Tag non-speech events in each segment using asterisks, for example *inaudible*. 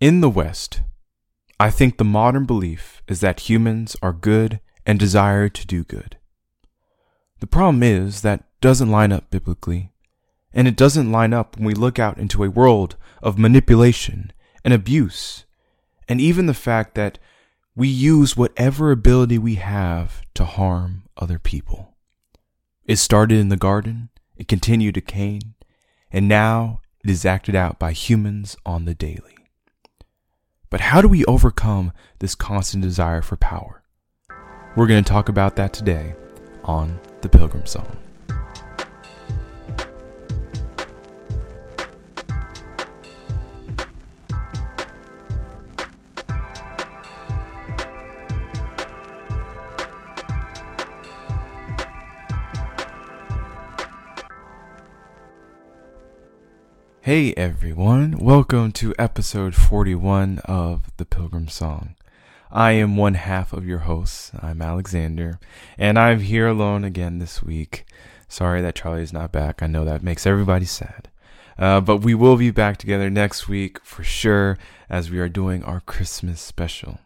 In the West, I think the modern belief is that humans are good and desire to do good. The problem is that doesn't line up biblically, and it doesn't line up when we look out into a world of manipulation and abuse, and even the fact that we use whatever ability we have to harm other people. It started in the garden, it continued to Cain, and now it is acted out by humans on the daily. But how do we overcome this constant desire for power? We're going to talk about that today on The Pilgrim Song. Hey everyone, welcome to episode 41 of The Pilgrim Song. I am one half of your hosts. I'm Alexander, and I'm here alone again this week. Sorry that Charlie is not back. I know that makes everybody sad. Uh, but we will be back together next week for sure as we are doing our Christmas special.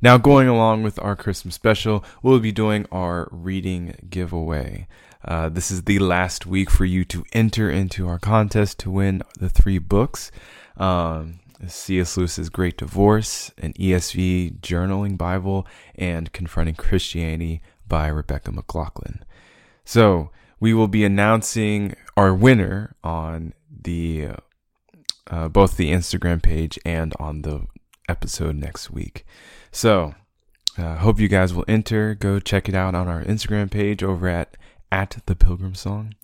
Now, going along with our Christmas special, we'll be doing our reading giveaway. Uh, this is the last week for you to enter into our contest to win the three books. Um, C.S. Lewis's Great Divorce, an ESV journaling Bible, and Confronting Christianity by Rebecca McLaughlin. So we will be announcing our winner on the uh, both the Instagram page and on the episode next week. So uh, hope you guys will enter. Go check it out on our Instagram page over at at the Pilgrim Song.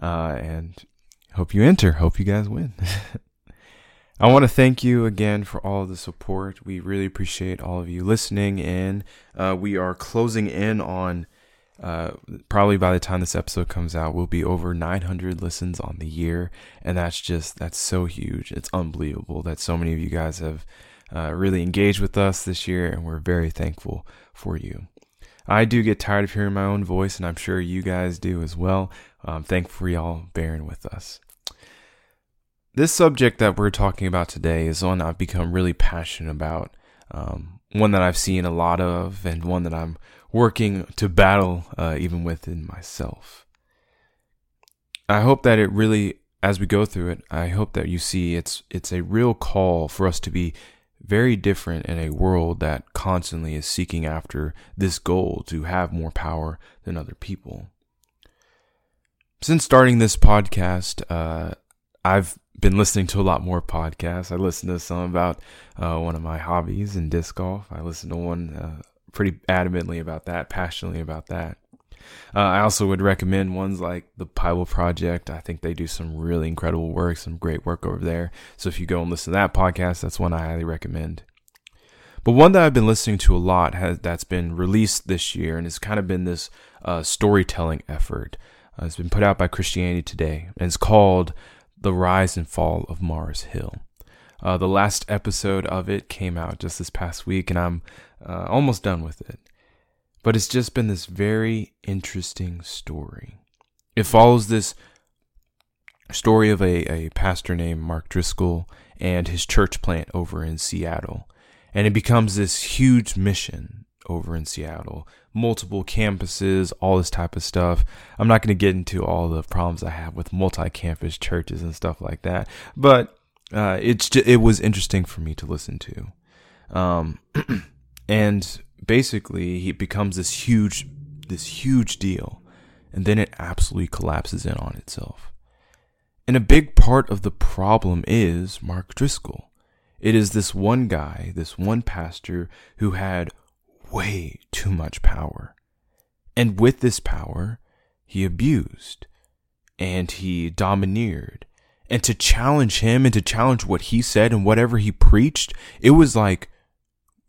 Uh, and hope you enter. Hope you guys win. *laughs* I want to thank you again for all the support. We really appreciate all of you listening in. Uh, we are closing in on uh, probably by the time this episode comes out, we'll be over 900 listens on the year, and that's just that's so huge. It's unbelievable that so many of you guys have uh, really engaged with us this year, and we're very thankful for you. I do get tired of hearing my own voice, and I'm sure you guys do as well. I'm thankful for y'all bearing with us. This subject that we're talking about today is one I've become really passionate about, um, one that I've seen a lot of, and one that I'm working to battle uh, even within myself. I hope that it really, as we go through it, I hope that you see it's it's a real call for us to be very different in a world that constantly is seeking after this goal to have more power than other people. Since starting this podcast, uh, I've been listening to a lot more podcasts. I listened to some about uh, one of my hobbies in disc golf. I listened to one uh, pretty adamantly about that, passionately about that. Uh, I also would recommend ones like the Bible Project. I think they do some really incredible work, some great work over there. So if you go and listen to that podcast, that's one I highly recommend. But one that I've been listening to a lot has that's been released this year, and it's kind of been this uh, storytelling effort. Uh, it's been put out by Christianity Today, and it's called "The Rise and Fall of Mars Hill." Uh, the last episode of it came out just this past week, and I'm uh, almost done with it. But it's just been this very interesting story. It follows this story of a, a pastor named Mark Driscoll and his church plant over in Seattle. And it becomes this huge mission over in Seattle. Multiple campuses, all this type of stuff. I'm not going to get into all the problems I have with multi-campus churches and stuff like that, but uh, it's just, it was interesting for me to listen to. Um, *clears throat* and basically he becomes this huge this huge deal and then it absolutely collapses in on itself. And a big part of the problem is Mark Driscoll. It is this one guy, this one pastor who had way too much power. And with this power, he abused and he domineered. And to challenge him and to challenge what he said and whatever he preached, it was like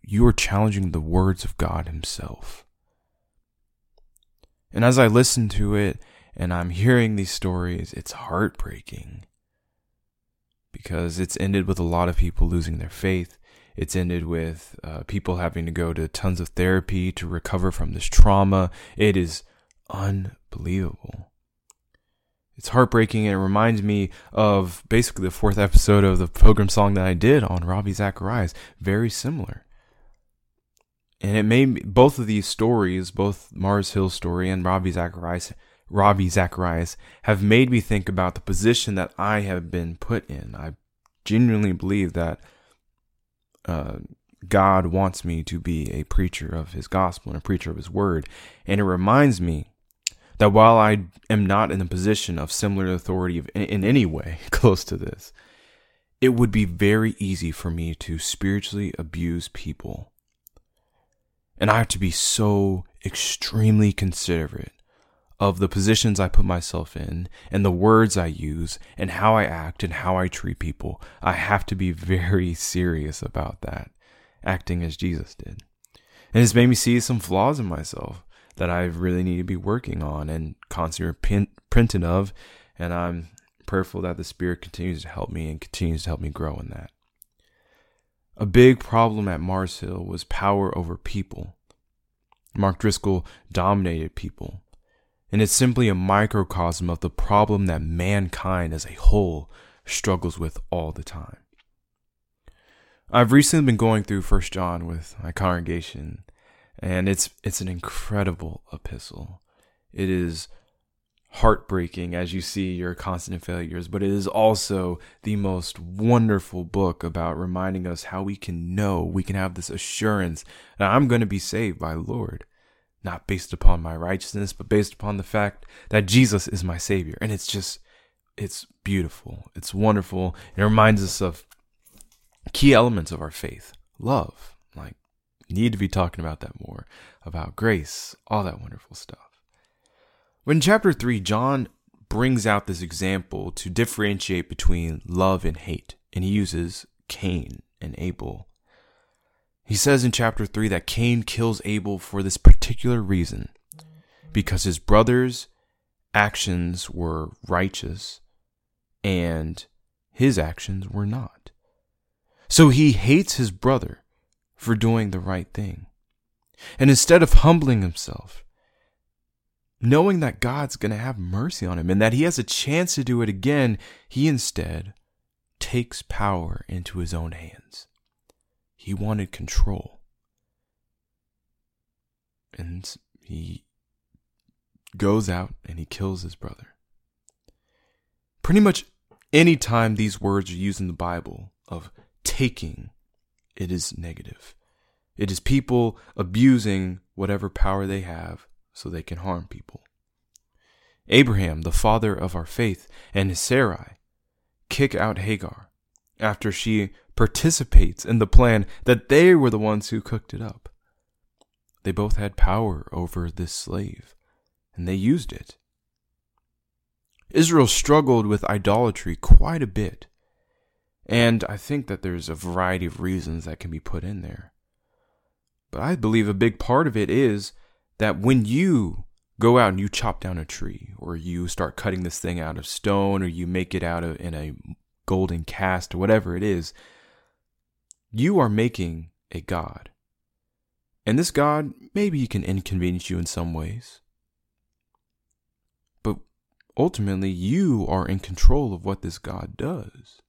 you are challenging the words of God Himself. And as I listen to it and I'm hearing these stories, it's heartbreaking because it's ended with a lot of people losing their faith. It's ended with uh, people having to go to tons of therapy to recover from this trauma. It is unbelievable. It's heartbreaking and it reminds me of basically the fourth episode of the Pilgrim song that I did on Robbie Zacharias. Very similar. And it made me, both of these stories, both Mars Hill story and Robbie Zacharias, Ravi Zacharias, have made me think about the position that I have been put in. I genuinely believe that uh, God wants me to be a preacher of His gospel and a preacher of His word. And it reminds me that while I am not in a position of similar authority in any way *laughs* close to this, it would be very easy for me to spiritually abuse people. And I have to be so extremely considerate of the positions I put myself in and the words I use and how I act and how I treat people. I have to be very *laughs* serious about that, acting as Jesus did. And it's made me see some flaws in myself that I really need to be working on and constantly repent of. And I'm prayerful that the Spirit continues to help me and continues to help me grow in that. A big problem at Mars Hill was power over people. Mark Driscoll dominated people and it's simply a microcosm of the problem that mankind as a whole struggles with all the time. I've recently been going through First John with my congregation, and it's it's an incredible epistle. It is heartbreaking as you see your constant failures, but it is also the most wonderful book about reminding us how we can know, we can have this assurance that I'm going to be saved by the Lord not based upon my righteousness, but based upon the fact that Jesus is my Savior. And it's just, it's beautiful. It's wonderful. It reminds us of key elements of our faith love. Like, need to be talking about that more, about grace, all that wonderful stuff. When chapter 3, John brings out this example to differentiate between love and hate, and he uses Cain and Abel he says in chapter 3 that Cain kills Abel for this particular reason because his brother's actions were righteous and his actions were not. So he hates his brother for doing the right thing. And instead of humbling himself, knowing that God's going to have mercy on him and that he has a chance to do it again, he instead takes power into his own hands. He wanted control. And he goes out and he kills his brother. Pretty much any time these words are used in the Bible of taking, it is negative. It is people abusing whatever power they have so they can harm people. Abraham, the father of our faith, and Sarai kick out Hagar after she participates in the plan that they were the ones who cooked it up. They both had power over this slave, and they used it. Israel struggled with idolatry quite a bit, and I think that there's a variety of reasons that can be put in there. But I believe a big part of it is that when you go out and you chop down a tree, or you start cutting this thing out of stone, or you make it out of in a golden cast, or whatever it is, you are making a God. And this God, maybe he can inconvenience you in some ways. But ultimately, you are in control of what this God does.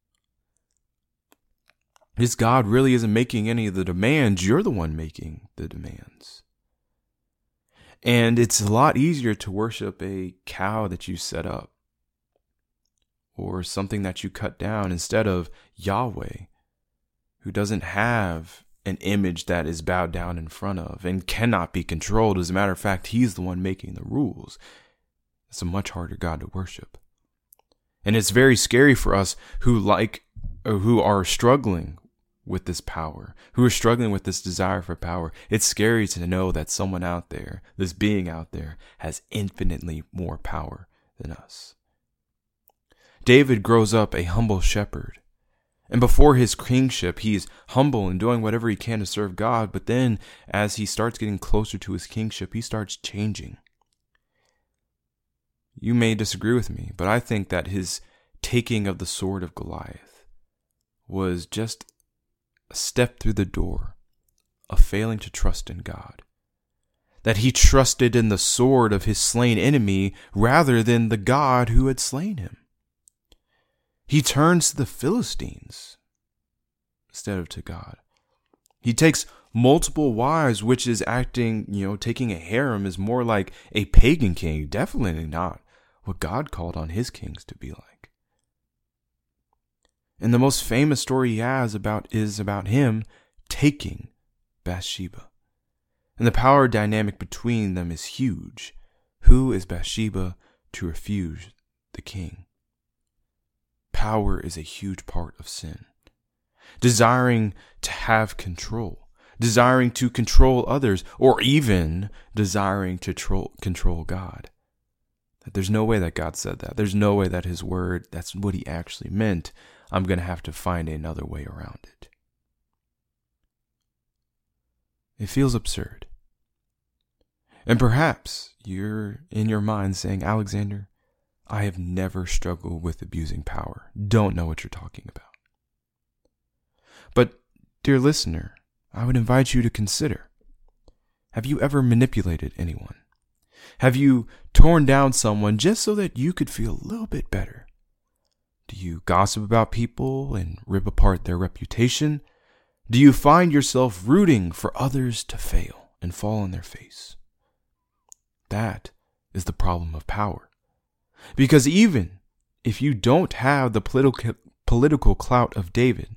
This God really isn't making any of the demands, you're the one making the demands. And it's a lot easier to worship a cow that you set up or something that you cut down instead of Yahweh, who doesn't have an image that is bowed down in front of and cannot be controlled. As a matter of fact, he's the one making the rules. It's a much harder God to worship. And it's very scary for us who like or who are struggling with this power, who are struggling with this desire for power. It's scary to know that someone out there, this being out there, has infinitely more power than us. David grows up a humble shepherd. And before his kingship, he's humble and doing whatever he can to serve God. But then, as he starts getting closer to his kingship, he starts changing. You may disagree with me, but I think that his taking of the sword of Goliath was just a step through the door of failing to trust in God. that he trusted in the sword of his slain enemy rather than the God who had slain him. He turns to the Philistines instead of to God. He takes multiple wives, which is acting, you know, taking a harem is more like a pagan king, definitely not what God called on his kings to be like. And the most famous story he has about is about him taking Bathsheba. And the power dynamic between them is huge. Who is Bathsheba to refuse the king? Power is a huge part of sin. Desiring to have control, desiring to control others, or even desiring to tro- control God. There's no way that God said that. There's no way that His word, that's what He actually meant. I'm going to have to find another way around it. It feels absurd. And perhaps you're in your mind saying, Alexander, I have never struggled with abusing power. Don't know what you're talking about. But, dear listener, I would invite you to consider have you ever manipulated anyone? Have you torn down someone just so that you could feel a little bit better? Do you gossip about people and rip apart their reputation? Do you find yourself rooting for others to fail and fall on their face? That is the problem of power. Because even if you don't have the political, political clout of David,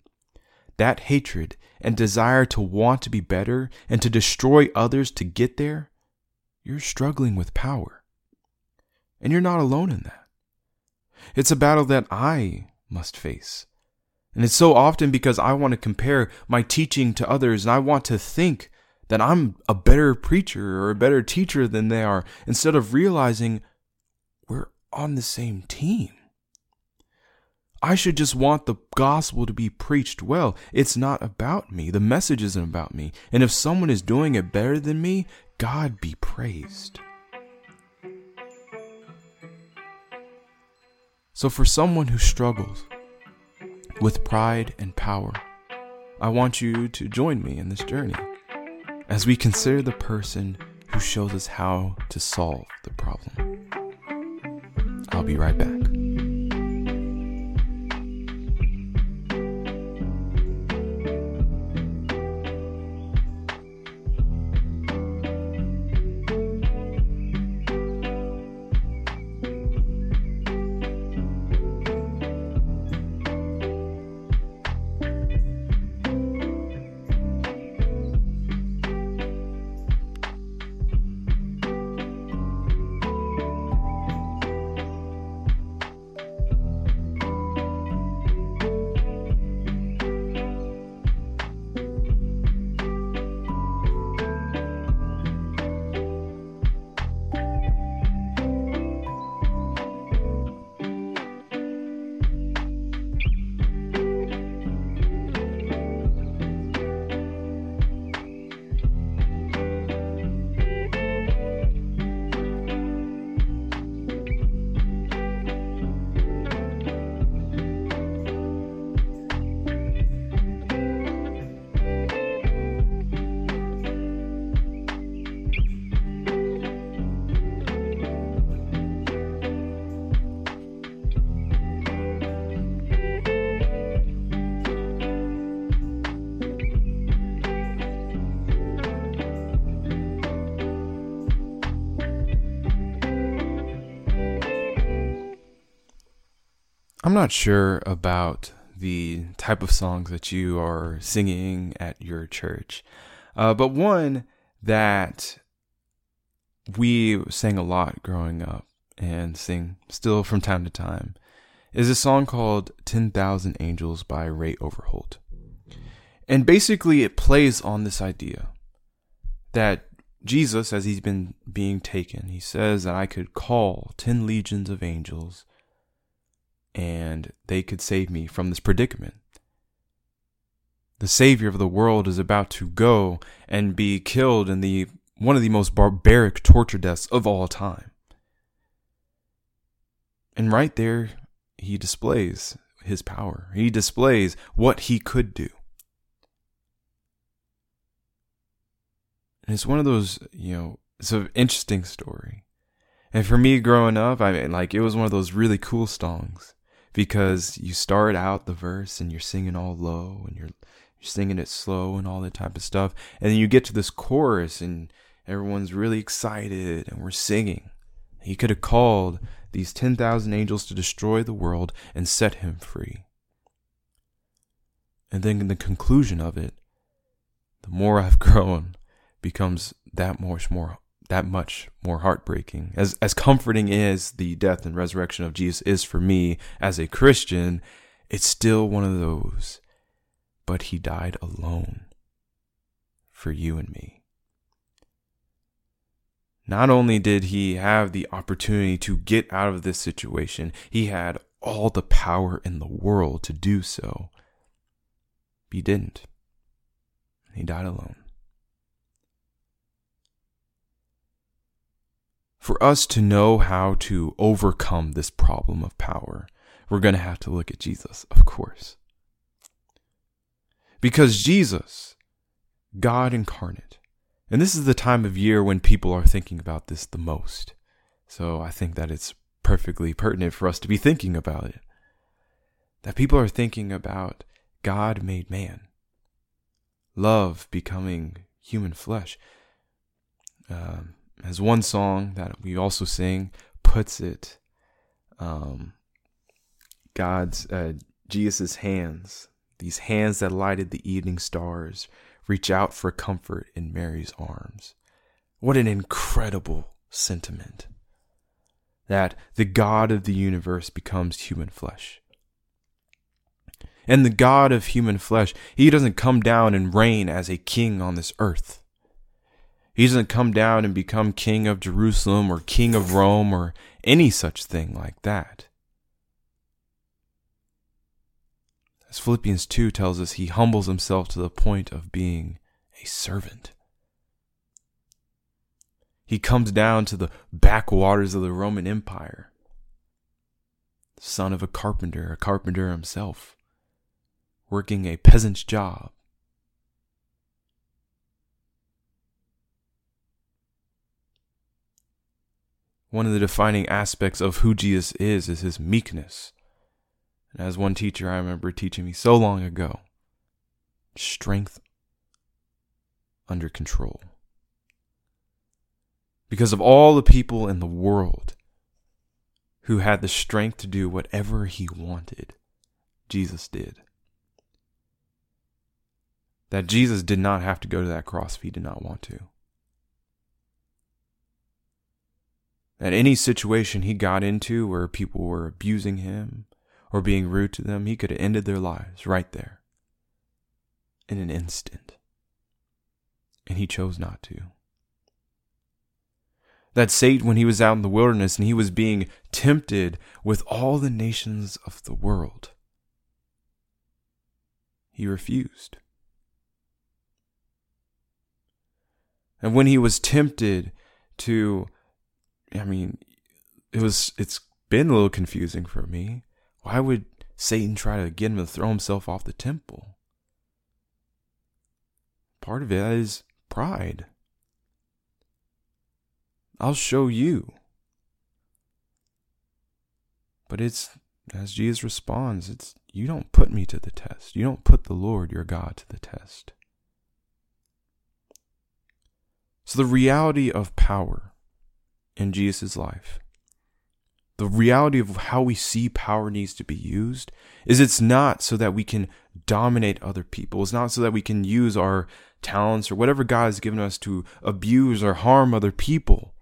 that hatred and desire to want to be better and to destroy others to get there, you're struggling with power. And you're not alone in that. It's a battle that I must face and it's so often because I want to compare my teaching to others and I want to think that I'm a better preacher or a better teacher than they are instead of realizing we're on the same team. I should just want the gospel to be preached well. It's not about me. The message isn't about me. And if someone is doing it better than me, God be praised. So, for someone who struggles, with pride and power. I want you to join me in this journey as we consider the person who shows us how to solve the problem. I'll be right back. I'm not sure about the type of songs that you are singing at your church, uh, but one that we sang a lot growing up and sing still from time to time is a song called 10,000 Angels by Ray Overholt. And basically, it plays on this idea that Jesus, as he's been being taken, he says that I could call 10 legions of angels and they could save me from this predicament. The Savior of the world is about to go and be killed in the one of the most barbaric torture deaths of all time. And right there, he displays his power. He displays what he could do. And it's one of those, you know, it's an interesting story. And for me growing up, I mean, like, it was one of those really cool songs because you start out the verse and you're singing all low and you're, you're singing it slow and all that type of stuff. And then you get to this chorus and everyone's really excited and we're singing. He could have called these 10,000 angels to destroy the world and set him free. And then in the conclusion of it, the more I've *laughs* grown becomes that much more that much more heartbreaking. As as comforting as the death and resurrection of Jesus is for me as a Christian, it's still one of those. But he died alone for you and me. Not only did he have the opportunity to get out of this situation, he had all the power in the world to do so. He didn't. He died alone. For us to know how to overcome this problem of power, we're going to have to look at Jesus, of course. Because Jesus, God incarnate, and this is the time of year when people are thinking about this the most. So I think that it's perfectly pertinent for us to be thinking about it. That people are thinking about God made man, love becoming human flesh. Um, as one song that we also sing puts it, um, God's uh, Jesus' hands, these hands that lighted the evening stars, reach out for comfort in Mary's arms. What an incredible sentiment that the God of the universe becomes human flesh. And the God of human flesh, he doesn't come down and reign as a king on this earth. He doesn't come down and become king of Jerusalem or king of Rome or any such thing like that. As Philippians 2 tells us, he humbles himself to the point of being a servant. He comes down to the backwaters of the Roman Empire, son of a carpenter, a carpenter himself, working a peasant's job One of the defining aspects of who Jesus is is his meekness. And as one teacher I remember teaching me so long ago, strength under control. Because of all the people in the world who had the strength to do whatever he wanted, Jesus did. That Jesus did not have to go to that cross if he did not want to. That any situation he got into where people were abusing him or being rude to them, he could have ended their lives right there in an instant. And he chose not to. That Satan, when he was out in the wilderness and he was being tempted with all the nations of the world, he refused. And when he was tempted to I mean, it was it's been a little confusing for me. Why would Satan try to get him to throw himself off the temple? Part of it is pride. I'll show you. But it's as Jesus responds, it's you don't put me to the test. You don't put the Lord your God to the test. So the reality of power in Jesus' life. The reality of how we see power needs to be used is it's not so that we can dominate other people. It's not so that we can use our talents or whatever God has given us to abuse or harm other people.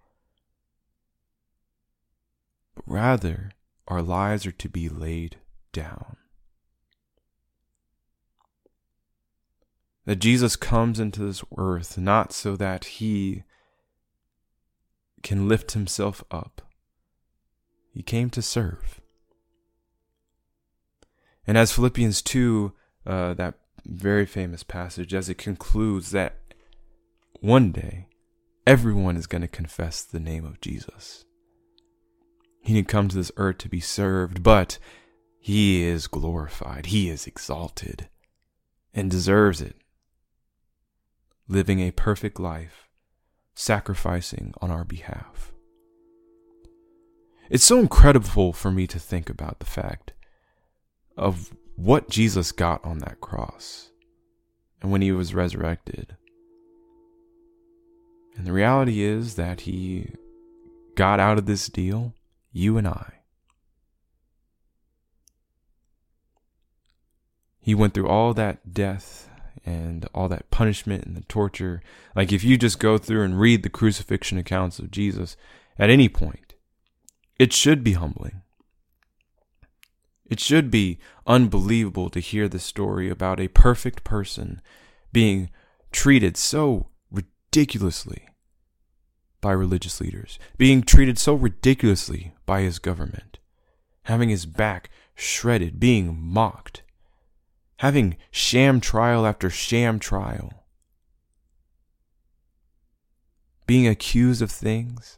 But rather, our lives are to be laid down. That Jesus comes into this earth not so that he can lift himself up. He came to serve. And as Philippians 2, uh, that very famous passage, as it concludes that one day everyone is going to confess the name of Jesus. He didn't come to this earth to be served, but he is glorified, he is exalted, and deserves it. Living a perfect life sacrificing on our behalf. It's so incredible for me to think about the fact of what Jesus got on that cross and when he was resurrected. And the reality is that he got out of this deal, you and I. He went through all that death and all that punishment and the torture. Like, if you just go through and read the crucifixion accounts of Jesus at any point, it should be humbling. It should be unbelievable to hear the story about a perfect person being treated so ridiculously by religious leaders, being treated so ridiculously by his government, having his back shredded, being mocked, having sham trial after sham trial, being accused of things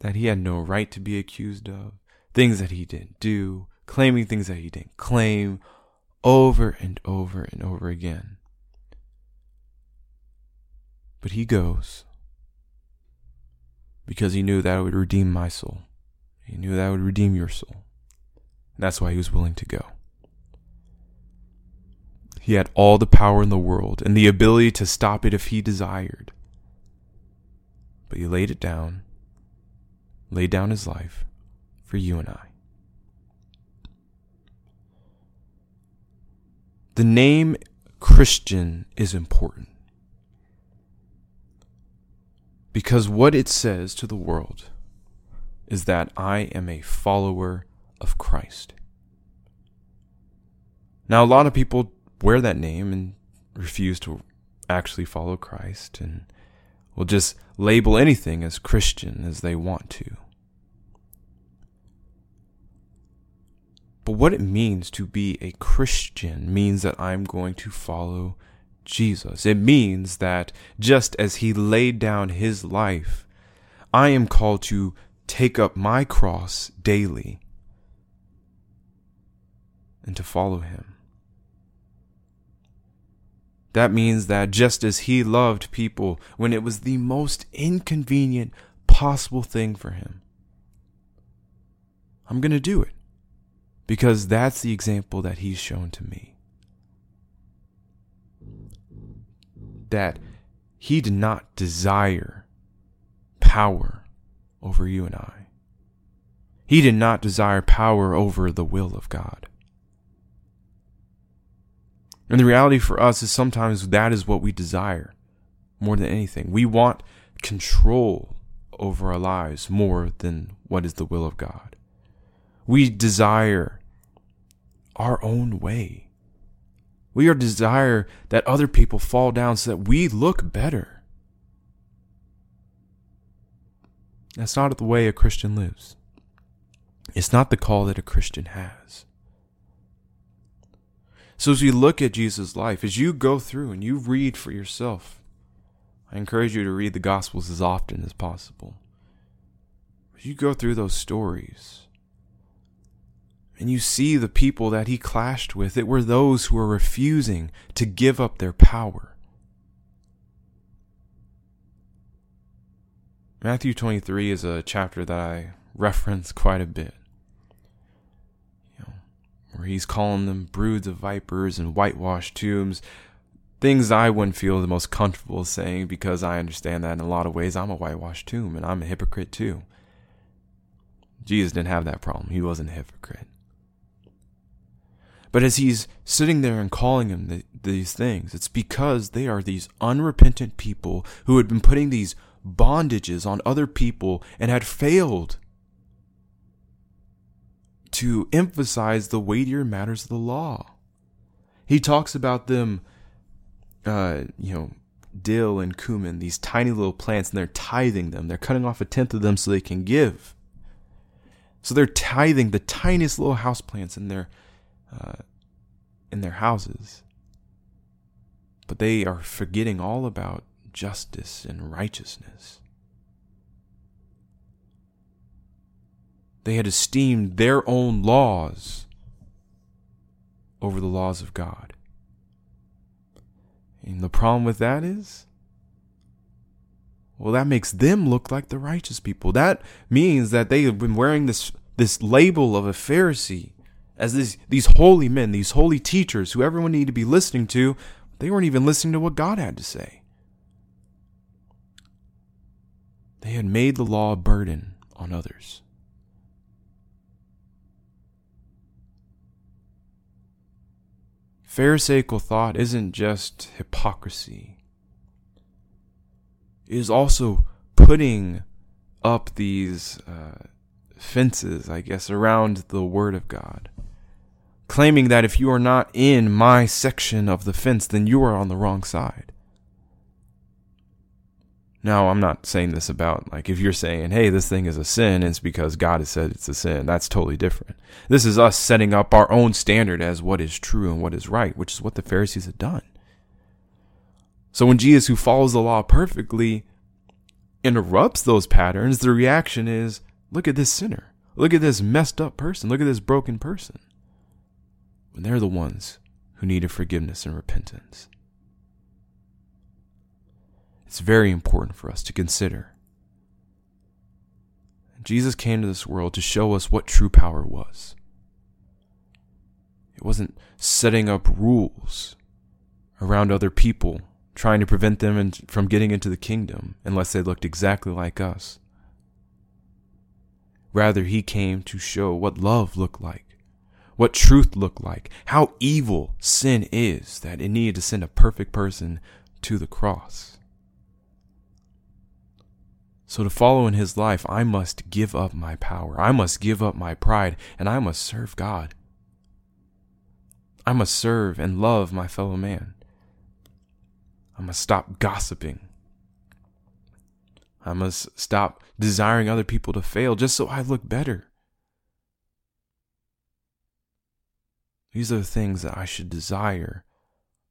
that he had no right to be accused of, things that he didn't do, claiming things that he didn't claim over and over and over again. But he goes because he knew that it would redeem my soul. He knew that would redeem your soul. And that's why he was willing to go. He had all the power in the world and the ability to stop it if he desired. But he laid it down, laid down his life for you and I. The name Christian is important because what it says to the world is that I am a follower of Christ. Now, a lot of people wear that name and refuse to actually follow Christ and will just label anything as Christian as they want to. But what it means to be a Christian means that I'm going to follow Jesus. It means that just as he laid down his life, I am called to take up my cross daily and to follow him. That means that just as he loved people when it was the most inconvenient possible thing for him, I'm going to do it because that's the example that he's shown to me. That he did not desire power over you and I. He did not desire power over the will of God. And the reality for us is sometimes that is what we desire more than anything. We want control over our lives more than what is the will of God. We desire our own way. We are desire that other people fall down so that we look better. That's not the way a Christian lives. It's not the call that a Christian has. So, as you look at Jesus' life, as you go through and you read for yourself, I encourage you to read the Gospels as often as possible. As you go through those stories, and you see the people that he clashed with, it were those who were refusing to give up their power. Matthew 23 is a chapter that I reference quite a bit where he's calling them broods of vipers and whitewashed tombs. Things I wouldn't feel the most comfortable saying because I understand that in a lot of ways I'm a whitewashed tomb and I'm a hypocrite too. Jesus didn't have that problem. He wasn't a hypocrite. But as he's sitting there and calling them the, these things, it's because they are these unrepentant people who had been putting these bondages on other people and had failed to emphasize the weightier matters of the law. He talks about them, uh, you know, dill and cumin, these tiny little plants, and they're tithing them. They're cutting off a tenth of them so they can give. So they're tithing the tiniest little house plants in their uh, in their houses, but they are forgetting all about justice and righteousness. They had esteemed their own laws over the laws of God. And the problem with that is, well, that makes them look like the righteous people. That means that they have been wearing this this label of a Pharisee as these these holy men, these holy teachers who everyone needed to be listening to. They weren't even listening to what God had to say. They had made the law a burden on others. Pharisaical thought isn't just hypocrisy, it is also putting up these uh, fences, I guess, around the Word of God. Claiming that if you are not in my section of the fence, then you are on the wrong side. Now, I'm not saying this about, like, if you're saying, hey, this thing is a sin, it's because God has said it's a sin. That's totally different. This is us setting up our own standard as what is true and what is right, which is what the Pharisees had done. So when Jesus, who follows the law perfectly, interrupts those patterns, the reaction is, look at this sinner. Look at this messed up person. Look at this broken person. When they're the ones who needed forgiveness and repentance. It's very important for us to consider. Jesus came to this world to show us what true power was. It wasn't setting up rules around other people, trying to prevent them from getting into the kingdom unless they looked exactly like us. Rather, he came to show what love looked like, what truth looked like, how evil sin is that it needed to send a perfect person to the cross. So, to follow in his life, I must give up my power. I must give up my pride, and I must serve God. I must serve and love my fellow man. I must stop gossiping. I must stop desiring other people to fail just so I look better. These are the things that I should desire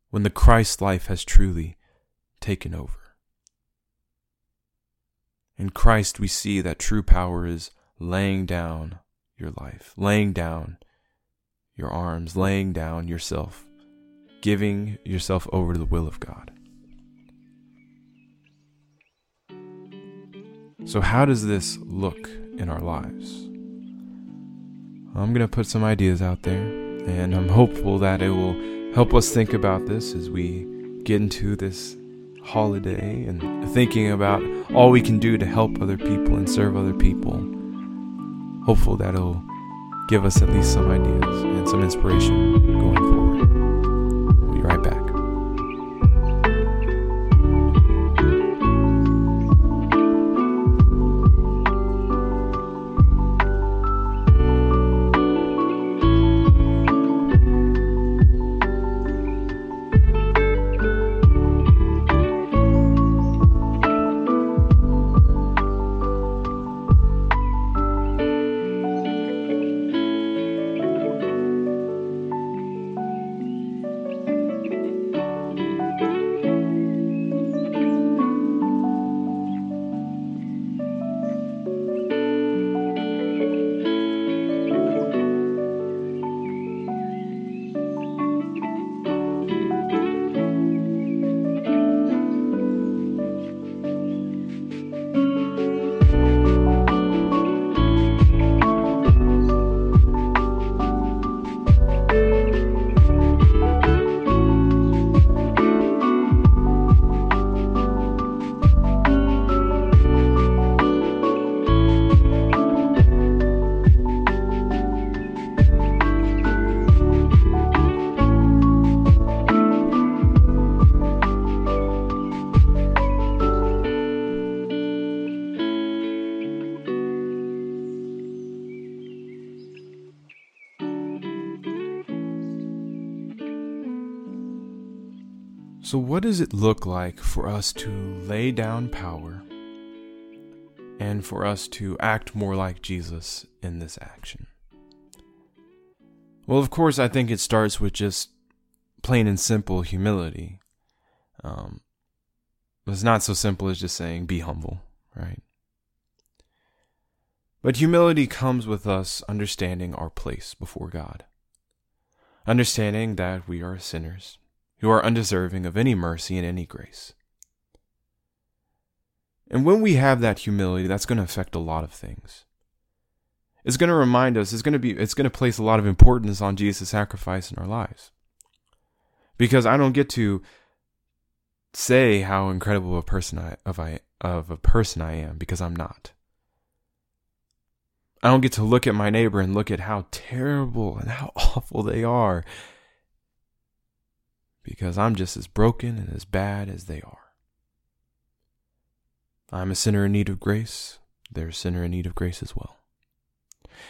when the Christ life has truly taken over. In Christ, we see that true power is laying down your life, laying down your arms, laying down yourself, giving yourself over to the will of God. So, how does this look in our lives? I'm going to put some ideas out there, and I'm hopeful that it will help us think about this as we get into this holiday and thinking about all we can do to help other people and serve other people. Hopeful that it'll give us at least some ideas and some inspiration going what does it look like for us to lay down power and for us to act more like Jesus in this action? Well, of course, I think it starts with just plain and simple humility. Um, it's not so simple as just saying, be humble, right? But humility comes with us understanding our place before God, understanding that we are sinners who are undeserving of any mercy and any grace. And when we have that humility, that's going to affect a lot of things. It's going to remind us, it's going to be it's going to place a lot of importance on Jesus' sacrifice in our lives. Because I don't get to say how incredible a person I of I of a person I am because I'm not. I don't get to look at my neighbor and look at how terrible and how *laughs* awful they are because I'm just as broken and as bad as they are. I'm a sinner in need of grace. They're a sinner in need of grace as well.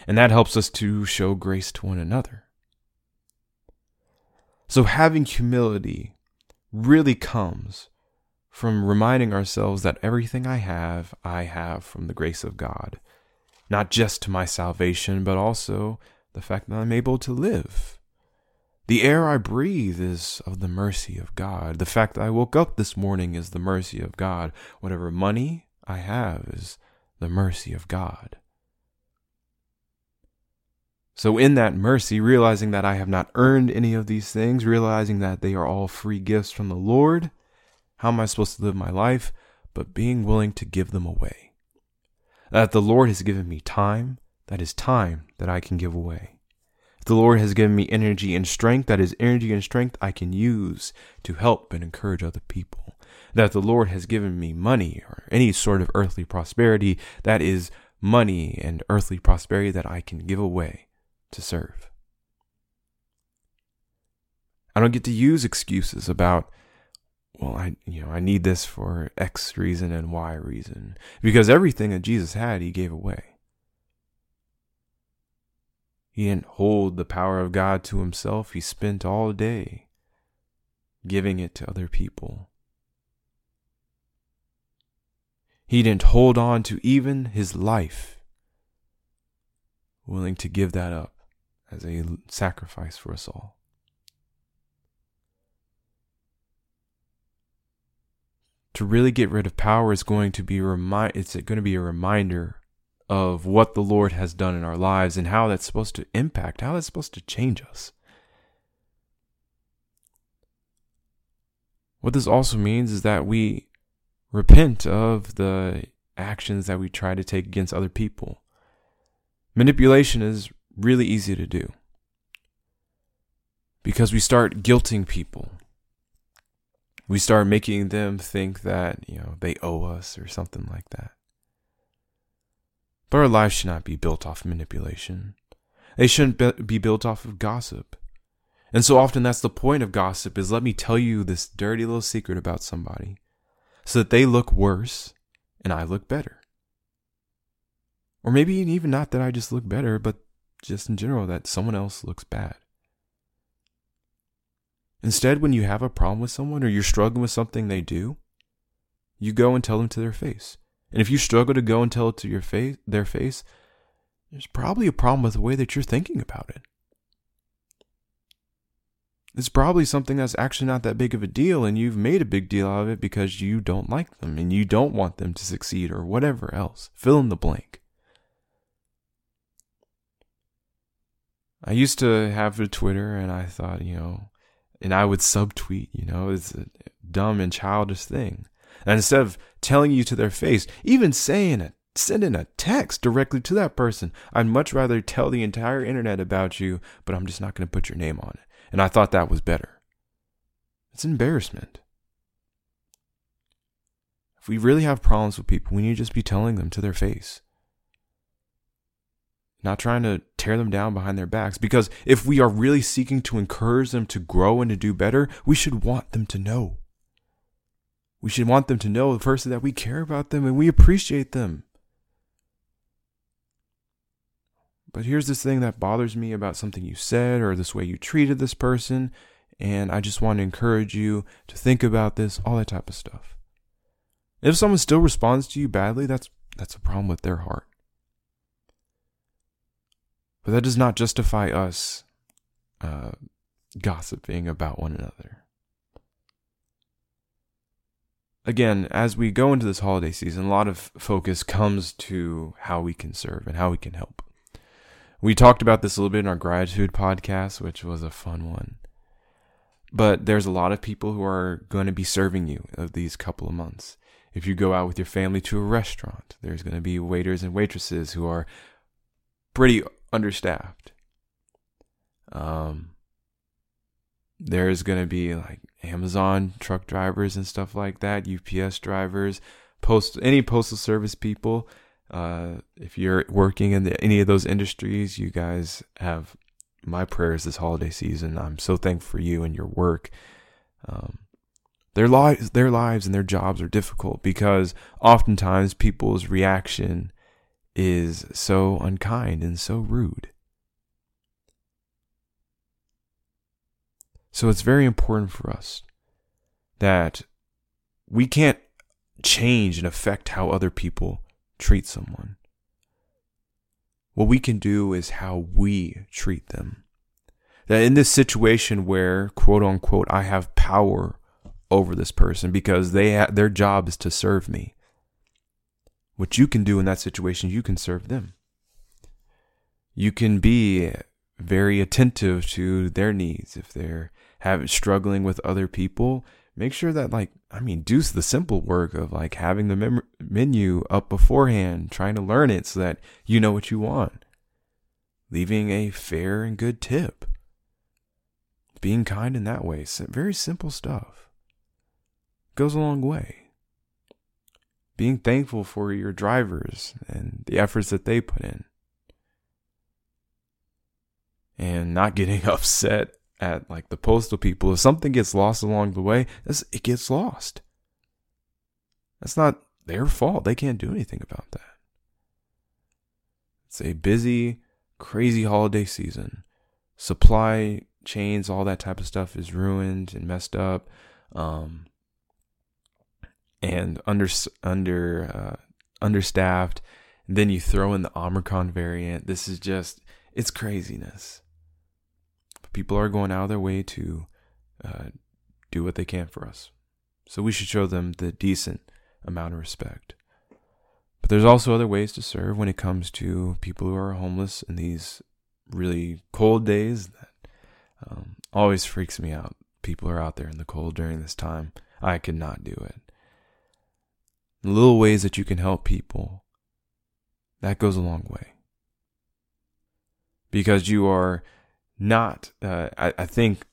And that helps us to show grace to one another. So having humility really comes from reminding ourselves that everything I have, I have from the grace of God. Not just to my salvation, but also the fact that I'm able to live. The air I breathe is of the mercy of God. The fact that I woke up this morning is the mercy of God. Whatever money I have is the mercy of God. So, in that mercy, realizing that I have not earned any of these things, realizing that they are all free gifts from the Lord, how am I supposed to live my life? But being willing to give them away. That the Lord has given me time, that is time that I can give away. The Lord has given me energy and strength, that is energy and strength I can use to help and encourage other people. That the Lord has given me money or any sort of earthly prosperity, that is money and earthly prosperity that I can give away to serve. I don't get to use excuses about, well, I you know, I need this for X reason and Y reason. Because everything that Jesus had, he gave away. He didn't hold the power of God to himself. He spent all day giving it to other people. He didn't hold on to even his life, willing to give that up as a sacrifice for us all. To really get rid of power is going to be remind it's going to be a reminder of what the Lord has done in our lives and how that's supposed to impact, how that's supposed to change us. What this also means is that we repent of the actions that we try to take against other people. Manipulation is really easy to do because we start guilting people. We start making them think that, you know, they owe us or something like that. But our lives should not be built off manipulation. They shouldn't be built off of gossip. And so often that's the point of gossip is let me tell you this dirty little secret about somebody so that they look worse and I look better. Or maybe even not that I just look better, but just in general, that someone else looks bad. Instead, when you have a problem with someone or you're struggling with something they do, you go and tell them to their face. And if you struggle to go and tell it to your face, their face, there's probably a problem with the way that you're thinking about it. It's probably something that's actually not that big of a deal, and you've made a big deal out of it because you don't like them and you don't want them to succeed or whatever else. Fill in the blank. I used to have a Twitter and I thought, you know, and I would subtweet, you know, it's a dumb and childish thing. And instead of telling you to their face, even saying it, sending a text directly to that person, I'd much rather tell the entire internet about you, but I'm just not going to put your name on it. And I thought that was better. It's embarrassment. If we really have problems with people, we need to just be telling them to their face not trying to tear them down behind their backs. Because if we are really seeking to encourage them to grow and to do better, we should want them to know. We should want them to know, first, that we care about them and we appreciate them. But here's this thing that bothers me about something you said or this way you treated this person. And I just want to encourage you to think about this, all that type of stuff. If someone still responds to you badly, that's that's a problem with their heart. But that does not justify us uh, gossiping about one another. Again, as we go into this holiday season, a lot of focus comes to how we can serve and how we can help. We talked about this a little bit in our gratitude podcast, which was a fun one. But there's a lot of people who are going to be serving you these couple of months. If you go out with your family to a restaurant, there's going to be waiters and waitresses who are pretty understaffed. Um, there's going to be like Amazon truck drivers and stuff like that, UPS drivers, post any postal service people. Uh, if you're working in the, any of those industries, you guys have my prayers this holiday season. I'm so thankful for you and your work. Um, their lives, their lives and their jobs are difficult because oftentimes people's reaction is so unkind and so rude. So it's very important for us that we can't change and affect how other people treat someone. What we can do is how we treat them. That in this situation where, quote unquote, I have power over this person because they ha- their job is to serve me. What you can do in that situation, you can serve them. You can be very attentive to their needs if they're having struggling with other people make sure that like i mean do the simple work of like having the mem- menu up beforehand trying to learn it so that you know what you want. Leaving a fair and good tip. Being kind in that way. Very simple stuff. Goes a long way. Being thankful for your drivers and the efforts that they put in. And not getting *laughs* upset at like the postal people. If something gets lost along the way, it gets lost. That's not their fault. They can't do anything about that. It's a busy, crazy holiday season. Supply chains, all that type of stuff is ruined and messed up. Um, and under under uh, understaffed. And then you throw in the Omicron variant. This is just it's craziness. People are going out of their way to uh, do what they can for us. So we should show them the decent amount of respect. But there's also other ways to serve when it comes to people who are homeless in these really cold days that um, always freaks me out. People are out there in the cold during this time. I could not do it. Little ways that you can help people, that goes a long way. Because you are not, uh, I, I think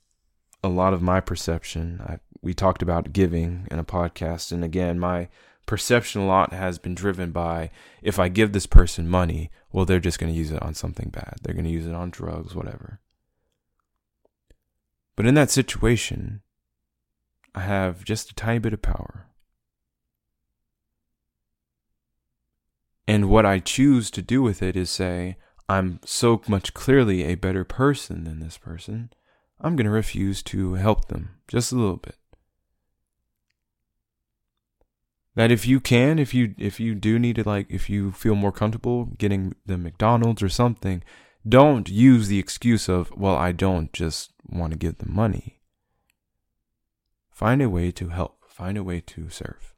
a lot of my perception, I, we talked about giving in a podcast. And again, my perception a lot has been driven by if I give this person money, well, they're just going to use it on something bad. They're going to use it on drugs, whatever. But in that situation, I have just a tiny bit of power. And what I choose to do with it is say, I'm so much clearly a better person than this person, I'm going to refuse to help them just a little bit. That if you can, if you if you do need to like if you feel more comfortable getting the McDonald's or something, don't use the excuse of, well, I don't just want to give them money. Find a way to help, find a way to serve.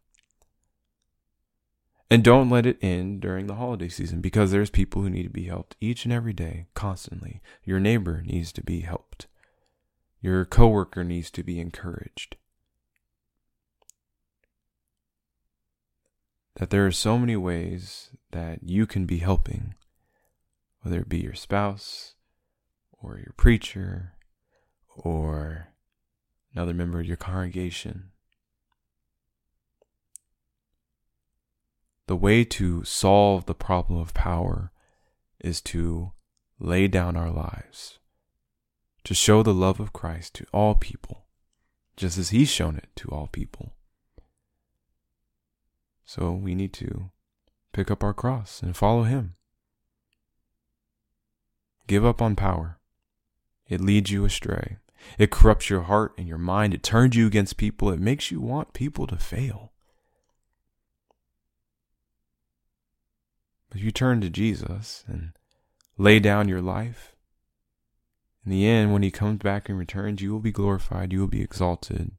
And don't let it end during the holiday season because there's people who need to be helped each and every day, constantly. Your neighbor needs to be helped. Your coworker needs to be encouraged. That there are so many ways that you can be helping, whether it be your spouse or your preacher or another member of your congregation The way to solve the problem of power is to lay down our lives, to show the love of Christ to all people, just as He's shown it to all people. So we need to pick up our cross and follow Him. Give up on power. It leads you astray. It corrupts your heart and your mind. It turns you against people. It makes you want people to fail. But if you turn to Jesus and lay down your life, in the end, when he comes back and returns, you will be glorified, you will be exalted,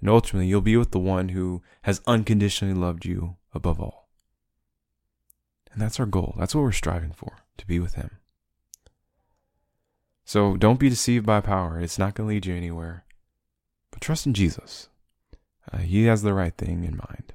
and ultimately you'll be with the one who has unconditionally loved you above all. And that's our goal. That's what we're striving for, to be with him. So don't be deceived by power. It's not going to lead you anywhere. But trust in Jesus. Uh, he has the right thing in mind.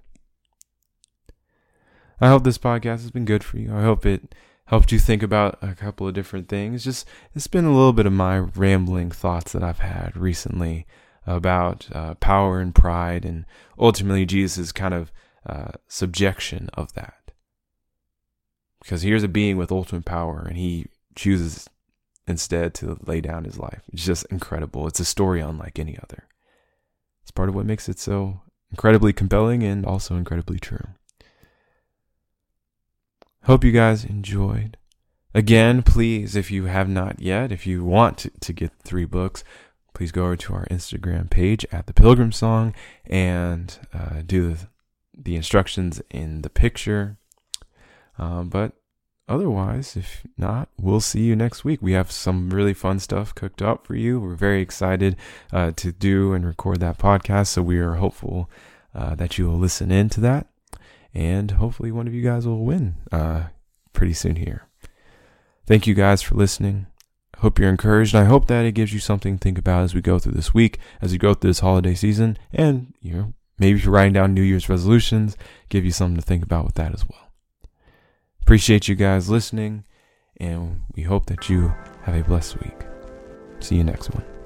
I hope this podcast has been good for you. I hope it helped you think about a couple of different things. Just it's been a little bit of my rambling thoughts that I've had recently about uh, power and pride, and ultimately Jesus' kind of uh, subjection of that. Because here's a being with ultimate power, and he chooses instead to lay down his life. It's just incredible. It's a story unlike any other. It's part of what makes it so incredibly compelling and also incredibly true. Hope you guys enjoyed. Again, please, if you have not yet, if you want to, to get three books, please go over to our Instagram page at the Pilgrim Song and uh, do the, the, instructions in the picture. Um, but otherwise, if not, we'll see you next week. We have some really fun stuff cooked up for you. We're very excited uh, to do and record that podcast, so we are hopeful uh, that you will listen in to that and hopefully one of you guys will win uh, pretty soon here. Thank you guys for listening. Hope you're encouraged, and I hope that it gives you something to think about as we go through this week, as we go through this holiday season, and you know maybe if you're writing down New Year's resolutions, give you something to think about with that as well. Appreciate you guys listening, and we hope that you have a blessed week. See you next one.